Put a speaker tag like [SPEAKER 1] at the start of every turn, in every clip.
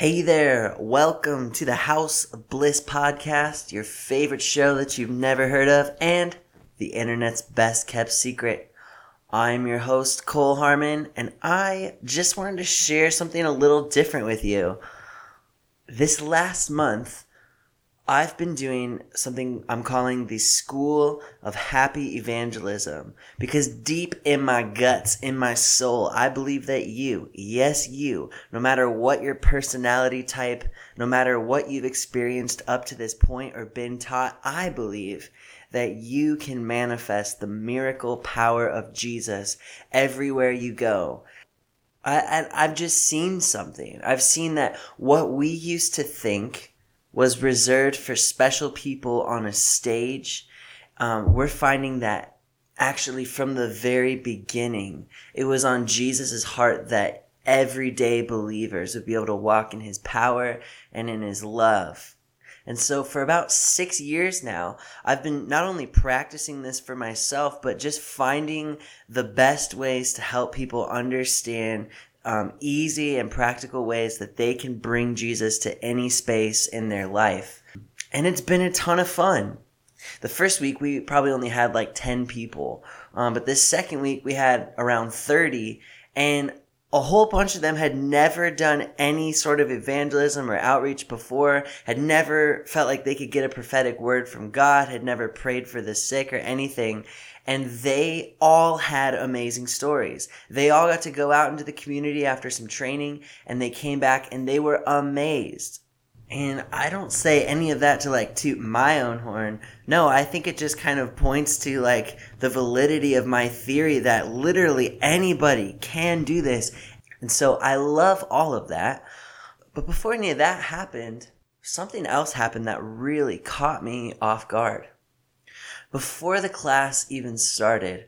[SPEAKER 1] Hey there, welcome to the House of Bliss podcast, your favorite show that you've never heard of, and the internet's best kept secret. I'm your host, Cole Harmon, and I just wanted to share something a little different with you. This last month, I've been doing something I'm calling the School of Happy Evangelism because deep in my guts, in my soul, I believe that you, yes, you, no matter what your personality type, no matter what you've experienced up to this point or been taught, I believe that you can manifest the miracle power of Jesus everywhere you go. I, I, have just seen something. I've seen that what we used to think was reserved for special people on a stage. Um, we're finding that actually from the very beginning, it was on Jesus' heart that everyday believers would be able to walk in his power and in his love. And so for about six years now, I've been not only practicing this for myself, but just finding the best ways to help people understand um, easy and practical ways that they can bring Jesus to any space in their life. And it's been a ton of fun. The first week we probably only had like 10 people, um, but this second week we had around 30, and a whole bunch of them had never done any sort of evangelism or outreach before, had never felt like they could get a prophetic word from God, had never prayed for the sick or anything and they all had amazing stories. They all got to go out into the community after some training and they came back and they were amazed. And I don't say any of that to like toot my own horn. No, I think it just kind of points to like the validity of my theory that literally anybody can do this. And so I love all of that. But before any of that happened, something else happened that really caught me off guard before the class even started,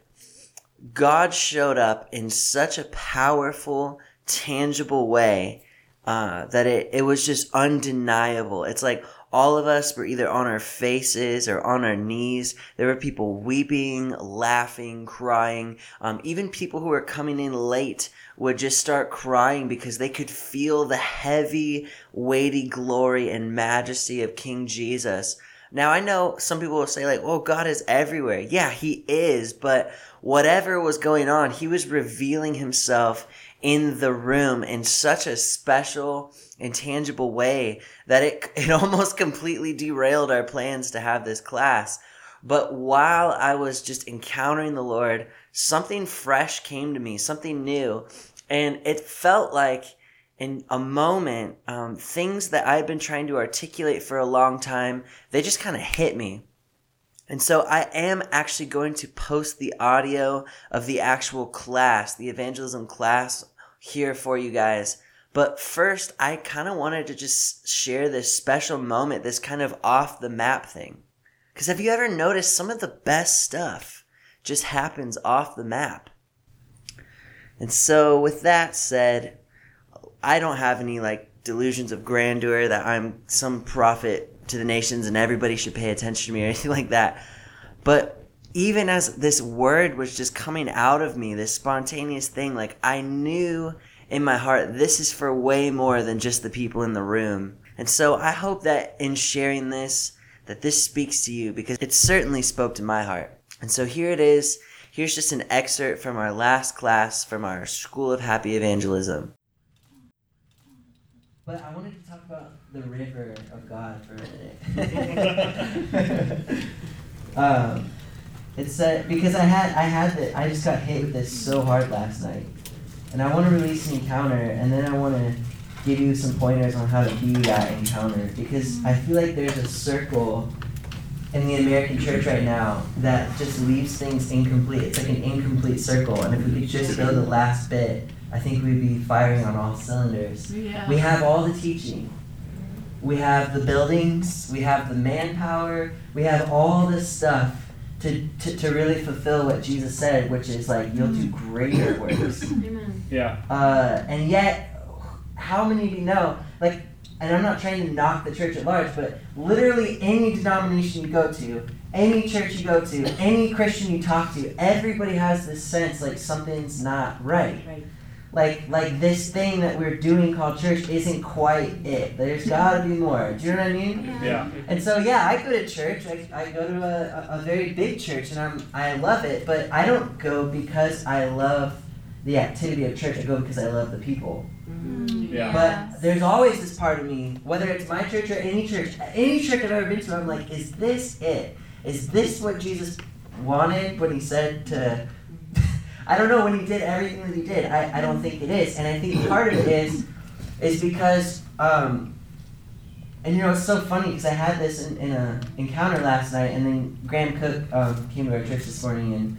[SPEAKER 1] God showed up in such a powerful, tangible way uh, that it, it was just undeniable. It's like all of us were either on our faces or on our knees. There were people weeping, laughing, crying. Um, even people who were coming in late would just start crying because they could feel the heavy, weighty glory and majesty of King Jesus now I know some people will say like, "Oh, God is everywhere." Yeah, he is, but whatever was going on, he was revealing himself in the room in such a special and tangible way that it it almost completely derailed our plans to have this class. But while I was just encountering the Lord, something fresh came to me, something new, and it felt like in a moment, um, things that I've been trying to articulate for a long time, they just kind of hit me. And so I am actually going to post the audio of the actual class, the evangelism class, here for you guys. But first, I kind of wanted to just share this special moment, this kind of off the map thing. Because have you ever noticed some of the best stuff just happens off the map? And so, with that said, I don't have any like delusions of grandeur that I'm some prophet to the nations and everybody should pay attention to me or anything like that. But even as this word was just coming out of me, this spontaneous thing, like I knew in my heart, this is for way more than just the people in the room. And so I hope that in sharing this, that this speaks to you because it certainly spoke to my heart. And so here it is. Here's just an excerpt from our last class from our School of Happy Evangelism. But I wanted to talk about the river of God for a minute. um, it's uh, because I had I had that I just got hit with this so hard last night, and I want to release an encounter, and then I want to give you some pointers on how to be that encounter because I feel like there's a circle in the American church right now that just leaves things incomplete. It's like an incomplete circle, and if we could just go the last bit I think we'd be firing on all cylinders. Yeah. We have all the teaching. We have the buildings, we have the manpower, we have all this stuff to, to, to really fulfill what Jesus said, which is like, you'll do greater works.
[SPEAKER 2] Amen. Yeah.
[SPEAKER 1] Uh, and yet, how many of you know, like, and I'm not trying to knock the church at large, but literally any denomination you go to, any church you go to, any Christian you talk to, everybody has this sense like something's not right. right. Like like this thing that we're doing called church isn't quite it. There's got to be more. Do you know what I mean?
[SPEAKER 2] Yeah.
[SPEAKER 1] And so yeah, I go to church. I, I go to a, a, a very big church, and I'm I love it. But I don't go because I love the activity of church. I go because I love the people. Mm.
[SPEAKER 2] Yeah.
[SPEAKER 1] But there's always this part of me, whether it's my church or any church, any church I've ever been to, I'm like, is this it? Is this what Jesus wanted when he said to I don't know when he did everything that he did. I, I don't think it is. And I think part of it is is because um, and you know it's so funny because I had this in, in a encounter last night and then Graham Cooke um, came to our church this morning and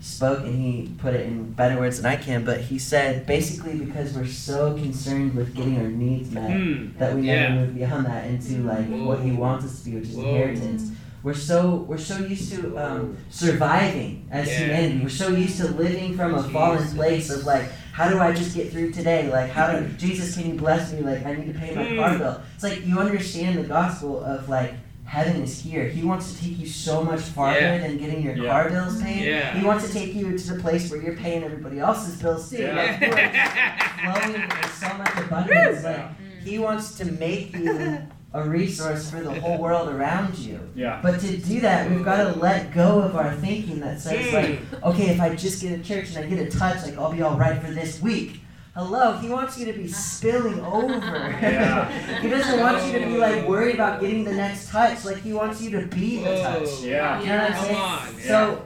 [SPEAKER 1] spoke and he put it in better words than I can, but he said basically because we're so concerned with getting our needs met
[SPEAKER 3] Hmm.
[SPEAKER 1] that we
[SPEAKER 3] Yeah.
[SPEAKER 1] never move beyond that into like what he wants us to be, which is
[SPEAKER 3] Whoa.
[SPEAKER 1] inheritance. We're so we're so used to um, surviving as
[SPEAKER 3] Yeah.
[SPEAKER 1] humanity. We're so used to living from a fallen place of like, how do I just get through today? Like, how do Jesus can you bless me? Like, I need to pay my car
[SPEAKER 3] Mm.
[SPEAKER 1] bill. It's like you understand the gospel of like heaven is here. He wants to take you so much farther
[SPEAKER 3] Yeah.
[SPEAKER 1] than getting your
[SPEAKER 2] Yeah.
[SPEAKER 1] car bills paid.
[SPEAKER 3] Yeah.
[SPEAKER 1] He wants to take you to the place where you're paying everybody else's bills too.
[SPEAKER 2] Yeah.
[SPEAKER 1] Like, you are flowing in so much abundance. Like, he wants to make you a resource for the whole world around you.
[SPEAKER 2] Yeah.
[SPEAKER 1] But to do that, we've got to let go of our thinking that says, like, okay, if I just get a church and I get a touch, like, I'll be all right for this week. Hello, he wants you to be spilling over.
[SPEAKER 2] Yeah.
[SPEAKER 1] he doesn't want you to be like worried about getting the next touch. Like he wants you to be the touch.
[SPEAKER 3] Whoa.
[SPEAKER 2] Yeah.
[SPEAKER 1] You know what I'm
[SPEAKER 3] Come
[SPEAKER 1] saying?
[SPEAKER 3] on.
[SPEAKER 1] So,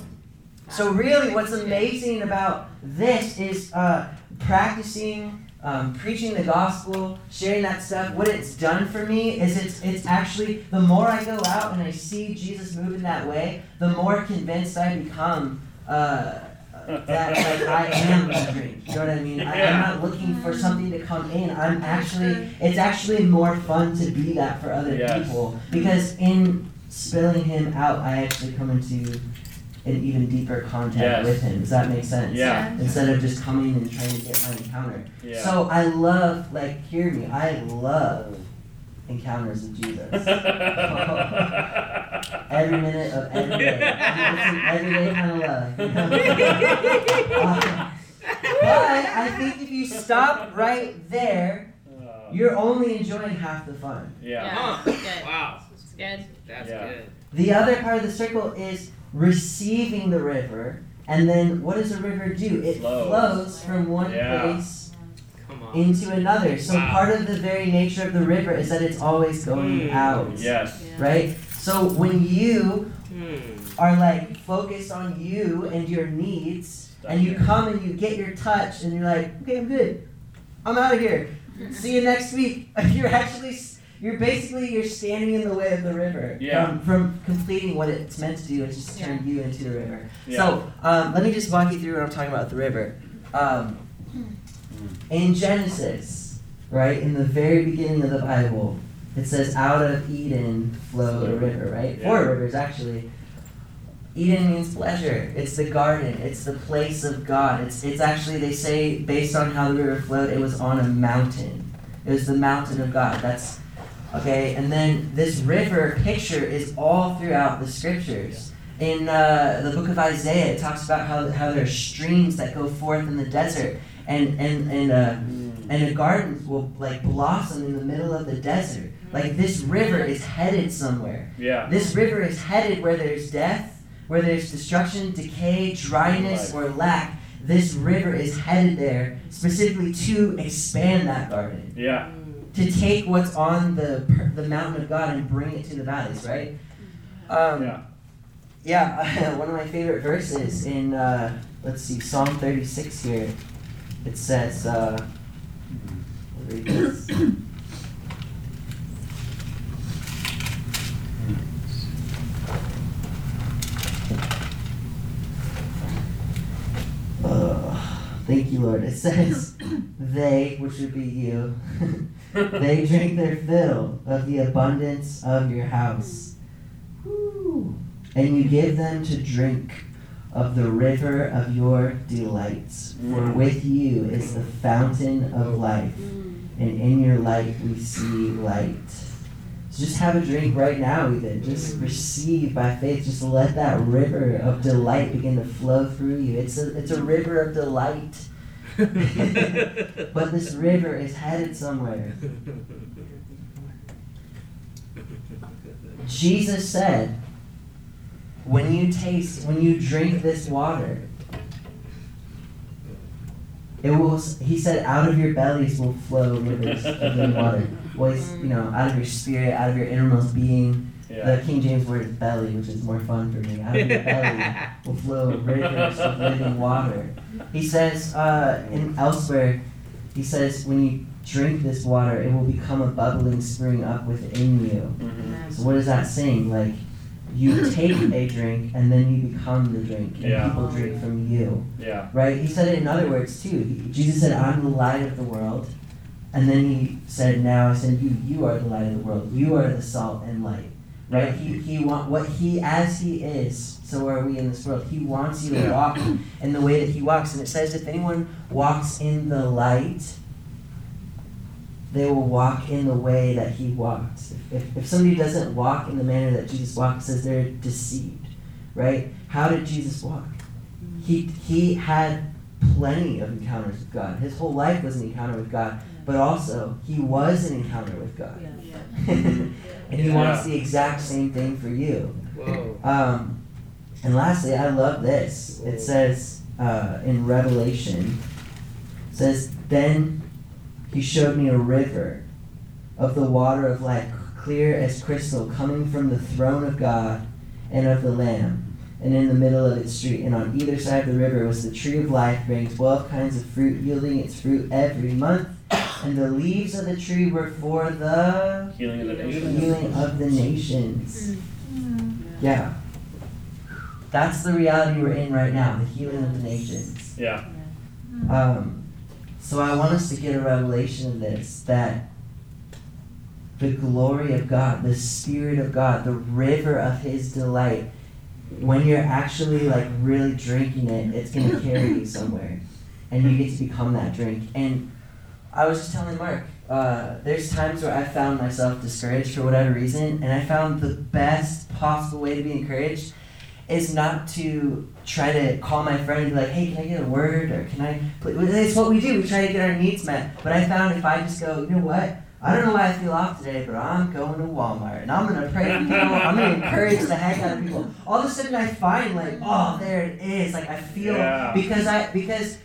[SPEAKER 1] so really, what's amazing about this is uh, practicing, um, preaching the gospel, sharing that stuff. What it's done for me is it's it's actually the more I go out and I see Jesus moving that way, the more convinced I become. Uh, that like I am the drink. You know what I mean? I, I'm not looking for something to come in. I'm actually it's actually more fun to be that for other
[SPEAKER 2] Yes.
[SPEAKER 1] people because in spilling him out, I actually come into an even deeper contact
[SPEAKER 2] Yes.
[SPEAKER 1] with him. Does that make sense?
[SPEAKER 2] Yeah.
[SPEAKER 1] Instead of just coming and trying to get my encounter.
[SPEAKER 2] Yeah.
[SPEAKER 1] So I love, like, hear me. I love encounters with Jesus. Every minute of every day. It's an everyday kind of love. you know? Uh, but I think if you stop right there,
[SPEAKER 2] Uh,
[SPEAKER 1] you're only enjoying half the fun.
[SPEAKER 2] yeah.
[SPEAKER 3] Huh.
[SPEAKER 4] Good.
[SPEAKER 3] Wow.
[SPEAKER 4] It's good.
[SPEAKER 3] That's
[SPEAKER 2] Yeah.
[SPEAKER 3] good.
[SPEAKER 1] The other part of the circle is receiving the river. And then what does a river do? It
[SPEAKER 2] Flows.
[SPEAKER 1] flows from one
[SPEAKER 2] Yeah.
[SPEAKER 1] place
[SPEAKER 3] on.
[SPEAKER 1] into another. So
[SPEAKER 3] Wow.
[SPEAKER 1] part of the very nature of the river is that it's always going
[SPEAKER 3] Mm.
[SPEAKER 1] out.
[SPEAKER 2] Yes.
[SPEAKER 1] Right? So when you
[SPEAKER 3] Hmm.
[SPEAKER 1] are like focused on you and your needs, and you come and you get your touch, and you're like, okay, I'm good. I'm out of here. See you next week. You're actually, s- you're basically, you're standing in the way of the river
[SPEAKER 2] Yeah.
[SPEAKER 1] from, from completing what it's meant to do, which is to turn you into the river.
[SPEAKER 2] Yeah.
[SPEAKER 1] So um, let me just walk you through what I'm talking about with the river. Um, in Genesis, right, in the very beginning of the Bible, it says, out of Eden flowed a river, right?
[SPEAKER 2] Yeah.
[SPEAKER 1] Four rivers, actually. Eden means pleasure. It's the garden. It's the place of God. It's, it's actually, they say, based on how the river flowed, it was on a mountain. It was the mountain of God. That's, okay? And then this river picture is all throughout the scriptures. In uh, the book of Isaiah, it talks about how, how there are streams that go forth in the desert. And, and, and, uh, and a garden will like blossom in the middle of the desert. Like this river is headed somewhere.
[SPEAKER 2] Yeah.
[SPEAKER 1] This river is headed where there's death, where there's destruction, decay, dryness, or lack. This river is headed there specifically to expand that garden,
[SPEAKER 2] Yeah.
[SPEAKER 1] To take what's on the the mountain of God and bring it to the valleys, right? Um,
[SPEAKER 2] Yeah.
[SPEAKER 1] yeah, one of my favorite verses in uh, let's see, Psalm 36 here. It says, uh, I'll read this. Uh, thank you, Lord. It says, they, which would be you, they drink their fill of the abundance of your house. Woo. And you give them to drink of the river of your delights. For
[SPEAKER 2] Mm.
[SPEAKER 1] with you is the fountain of life, and in your light we see light. Just have a drink right now, even. Just receive by faith. Just let that river of delight begin to flow through you. It's a, it's a river of delight. but this river is headed somewhere. Jesus said, when you taste, when you drink this water, it will. He said, out of your bellies will flow rivers of living water. Well, he's, you know, out of your spirit, out of your innermost being.
[SPEAKER 2] Yeah.
[SPEAKER 1] The King James word is belly, which is more fun for me. Out of your belly will flow rivers of living water. He says uh, in elsewhere, he says, when you drink this water, it will become a bubbling spring up within you.
[SPEAKER 2] Mhm.
[SPEAKER 1] So what is that saying? Like, you take a drink and then you become the drink, and
[SPEAKER 2] Yeah.
[SPEAKER 1] people drink from you,
[SPEAKER 2] Yeah.
[SPEAKER 1] right? He said it in other words too. He, Jesus said, "I'm the light of the world," and then he said, "Now I send you. You are the light of the world. You are the salt and light." Right? He he want what he as he is. So are we in this world. He wants you to walk in the way that he walks, and it says, "If anyone walks in the light." they will walk in the way that he walked. If, if, if somebody doesn't walk in the manner that Jesus walked, says they're deceived, right? How did Jesus walk? He, he had plenty of encounters with God. His whole life was an encounter with God, but also he was an encounter with God. and he wants the exact same thing for you.
[SPEAKER 3] Whoa.
[SPEAKER 1] Um, and lastly, I love this. It says uh, in Revelation, it says, Then he showed me a river of the water of life, clear as crystal, coming from the throne of God and of the Lamb. And in the middle of its street, and on either side of the river was the tree of life, bearing twelve kinds of fruit, yielding its fruit every month. And the leaves of the tree were for the
[SPEAKER 2] Healing of the nation.
[SPEAKER 1] healing of the nations. Yeah. That's the reality we're in right now, the healing of the nations.
[SPEAKER 2] Yeah.
[SPEAKER 1] Um, so I want us to get a revelation of this that the glory of God, the Spirit of God, the river of His delight, when you're actually like really drinking it, it's going to carry you somewhere. And you get to become that drink. And I was just telling Mark, uh, there's times where I found myself discouraged for whatever reason, and I found the best possible way to be encouraged is not to try to call my friend and be like, hey, can I get a word? Or can I. It's what we do. We try to get our needs met. But I found if I just go, you know what? I don't know why I feel off today, but I'm going to Walmart and I'm going to pray for people. I'm going to encourage the heck out of people. All of a sudden I find like, oh, there it is. Like I feel
[SPEAKER 2] Yeah.
[SPEAKER 1] because I because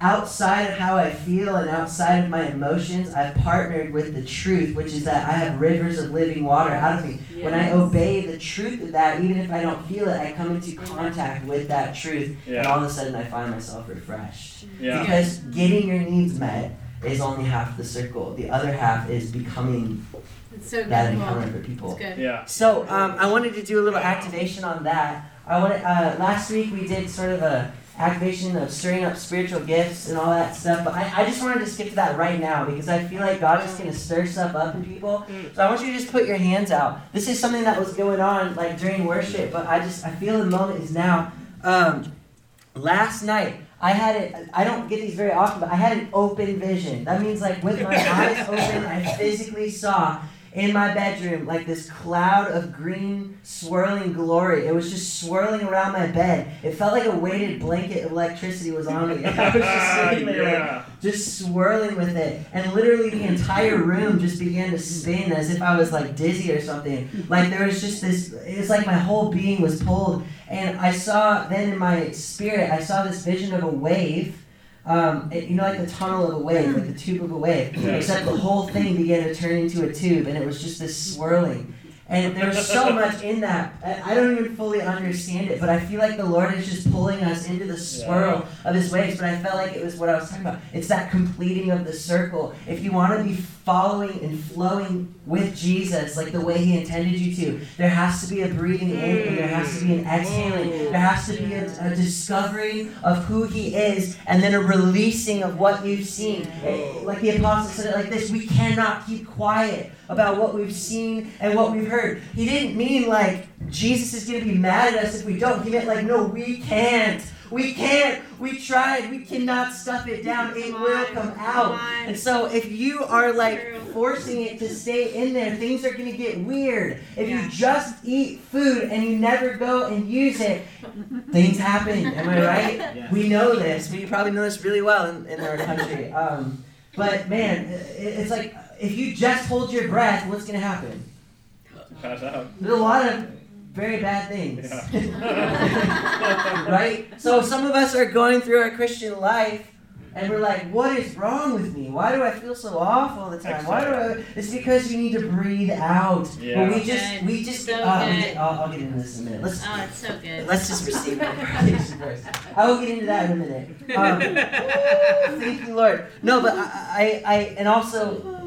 [SPEAKER 1] outside of how I feel and outside of my emotions, I've partnered with the truth, which is that I have rivers of living water out of me. When I obey the truth of that, even if I don't feel it, I come into contact with that truth, and all of a sudden I find myself refreshed.
[SPEAKER 2] Yeah.
[SPEAKER 1] Because getting your needs met is only half the circle. The other half is becoming
[SPEAKER 4] It's so
[SPEAKER 1] that
[SPEAKER 4] good.
[SPEAKER 1] encounter for people.
[SPEAKER 4] It's good.
[SPEAKER 2] Yeah.
[SPEAKER 1] So um, I wanted to do a little activation on that. I wanted uh, last week we did sort of a activation of stirring up spiritual gifts and all that stuff. But I, I just wanted to skip to that right now because I feel like God is going to stir stuff up in people. So I want you to just put your hands out. This is something that was going on like during worship, but I just I feel the moment is now. Um, last night I had it. I don't get these very often, but I had an open vision. That means like with my eyes open, I physically saw in my bedroom like this cloud of green swirling glory. It was just swirling around my bed. It felt like a weighted blanket of electricity was on me. I was just sitting there like, just swirling with it and literally the entire room just began to spin as if i was like dizzy or something like there was just this it's like my whole being was pulled and i saw then in my spirit i saw this vision of a wave um, it- you know, like the tunnel of a wave, like the tube of a wave.
[SPEAKER 2] Yeah.
[SPEAKER 1] Except the whole thing began to turn into a tube, and it was just this swirling. And there's so much in that. I I don't even fully understand it, but I feel like the Lord is just pulling us into the swirl of His waves. But I felt like it was what I was talking about. It's that completing of the circle. If you want to be following and flowing with Jesus, like the way He intended you to, there has to be a breathing in and there has to be an exhaling. Mm. There has to be a, a discovering of who He is and then a releasing of what you've seen. Like the apostle said it like this we cannot keep quiet about what we've seen and what we've heard. He didn't mean like Jesus is going to be mad at us if we don't. He meant like, no, we can't. We can't. We tried. We cannot stuff it down. It will come out. And so if you are like forcing it to stay in there, things are gonna get weird. If
[SPEAKER 3] Yeah.
[SPEAKER 1] you just eat food and you never go and use it, things happen. Am I right? We know this. We probably know this really well in, in our country. Um, but man, it's like if you just hold your breath, what's gonna happen?
[SPEAKER 2] Pass out.
[SPEAKER 1] There's a lot of very bad things.
[SPEAKER 2] Yeah.
[SPEAKER 1] right? So some of us are going through our Christian life and we're like, what is wrong with me? Why do I feel so off all the time? Why do I it's because you need to breathe out.
[SPEAKER 2] Yeah.
[SPEAKER 1] But we just
[SPEAKER 3] Good.
[SPEAKER 1] we just
[SPEAKER 3] So
[SPEAKER 1] uh, we
[SPEAKER 3] good.
[SPEAKER 1] just- I'll, I'll get into this in a minute. Let's
[SPEAKER 3] Oh, it's so good.
[SPEAKER 1] let's just receive the invitation first. I will get into that in a minute. Um, thank you, Lord. No, but I, I, I and also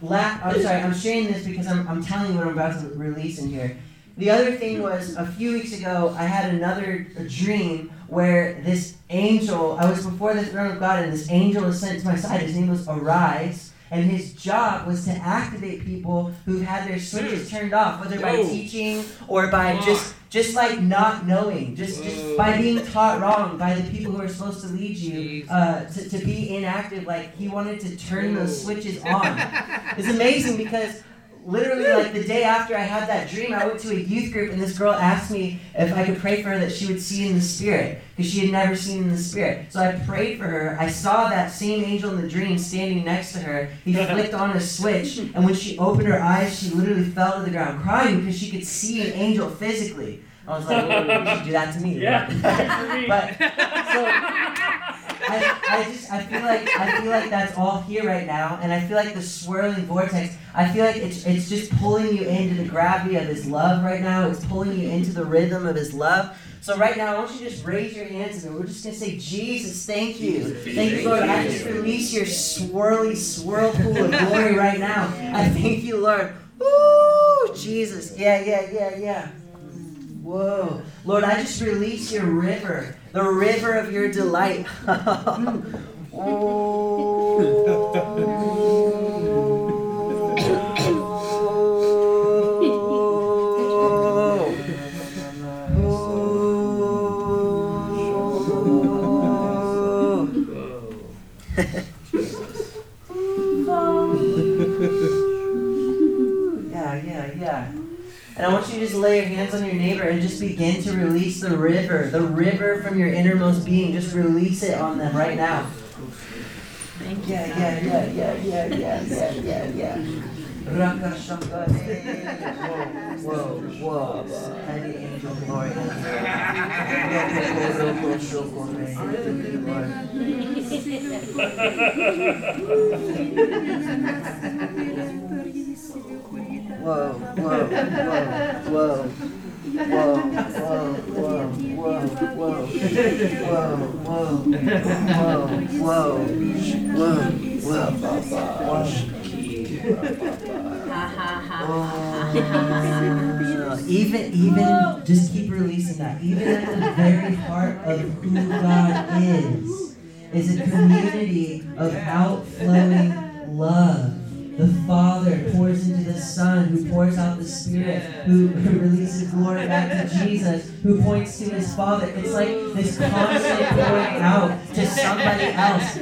[SPEAKER 1] La- I'm sorry, I'm sharing this because I'm, I'm telling you what I'm about to release in here. The other thing was a few weeks ago, I had another dream where this angel, I was before the throne of God, and this angel was sent to my side. His name was Arise, and his job was to activate people who had their switches turned off, whether by teaching or by just just like not knowing, just just by being taught wrong by the people who are supposed to lead you uh, to, to be inactive. Like he wanted to turn those switches on. It's amazing because literally like the day after I had that dream, I went to a youth group and this girl asked me if I could pray for her that she would see in the spirit because she had never seen in the spirit. So I prayed for her. I saw that same angel in the dream standing next to her. He flicked on a switch and when she opened her eyes, she literally fell to the ground crying because she could see an angel physically. I was like, "Well, you should do that to me.
[SPEAKER 2] Yeah.
[SPEAKER 1] but so I, I just feel like I feel like that's all here right now, and I feel like the swirling vortex. I feel like it's it's just pulling you into the gravity of His love right now. It's pulling you into the rhythm of His love. So right now, I want you to just raise your hands and we're just gonna say, Jesus, thank you, thank you, Lord. I just release your swirly swirlpool of glory right now. I thank you, Lord. Ooh, Jesus, yeah, yeah, yeah, yeah. Whoa. Lord, I just release your river, the river of your delight. yeah, yeah, yeah. And I want you to just lay your hands on your neighbor and just begin to release the river, the river from your innermost being. Just release it on them right now. Yeah, yeah, yeah, yeah, yeah, yeah, yeah, yeah, yeah. Raka hey. Whoa, whoa, whoa. Heavy angel glory. Whoa, whoa, whoa, whoa. Whoa, whoa, whoa, whoa, whoa, whoa, whoa, whoa, whoa. whoa,
[SPEAKER 3] whoa,
[SPEAKER 1] whoa. Even, even, just keep releasing that. Even at the very heart of who God is, is a community of outflowing love. The Father pours into the Son, who pours out the Spirit, who, who releases glory back to Jesus, who points to his Father. It's like this constant pouring out to somebody else.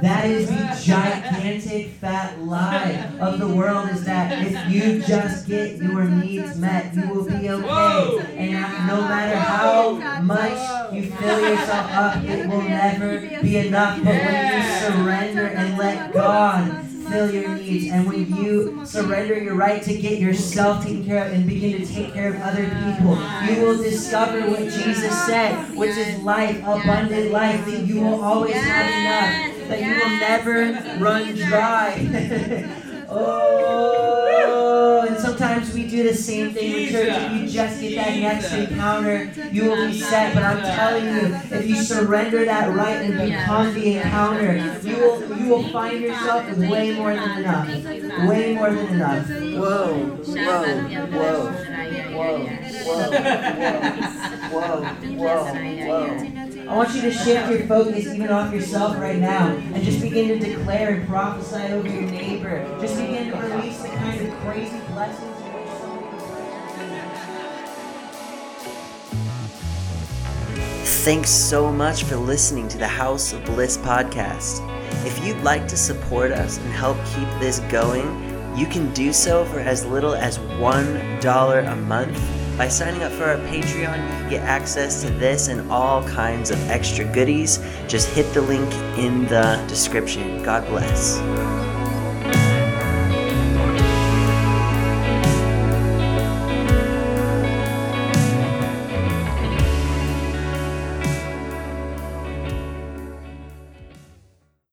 [SPEAKER 1] That is the gigantic fat lie of the world is that if you just get your needs met, you will be okay. And no matter how much you fill yourself up, it will never be enough. But when you surrender and let God fill your needs, and when you surrender your right to get yourself taken care of and begin to take care of other people, you will discover what Jesus said, which is life, abundant life, that you will always have enough, that you will never run dry. oh, and sometimes we do the same thing in church. If you just get that next encounter, you will be set. But I'm telling you, if you surrender that right and become the encounter, you will you will find yourself with way more than enough. Way more than enough. Whoa, whoa, whoa, whoa, whoa, whoa, whoa, whoa. I want you to shift your focus even off yourself right now and just begin to declare and prophesy over your neighbor. Just begin to release the kind of crazy blessings. Thanks so much for listening to the House of Bliss podcast. If you'd like to support us and help keep this going, you can do so for as little as $1 a month. By signing up for our Patreon, you can get access to this and all kinds of extra goodies. Just hit the link in the description. God bless.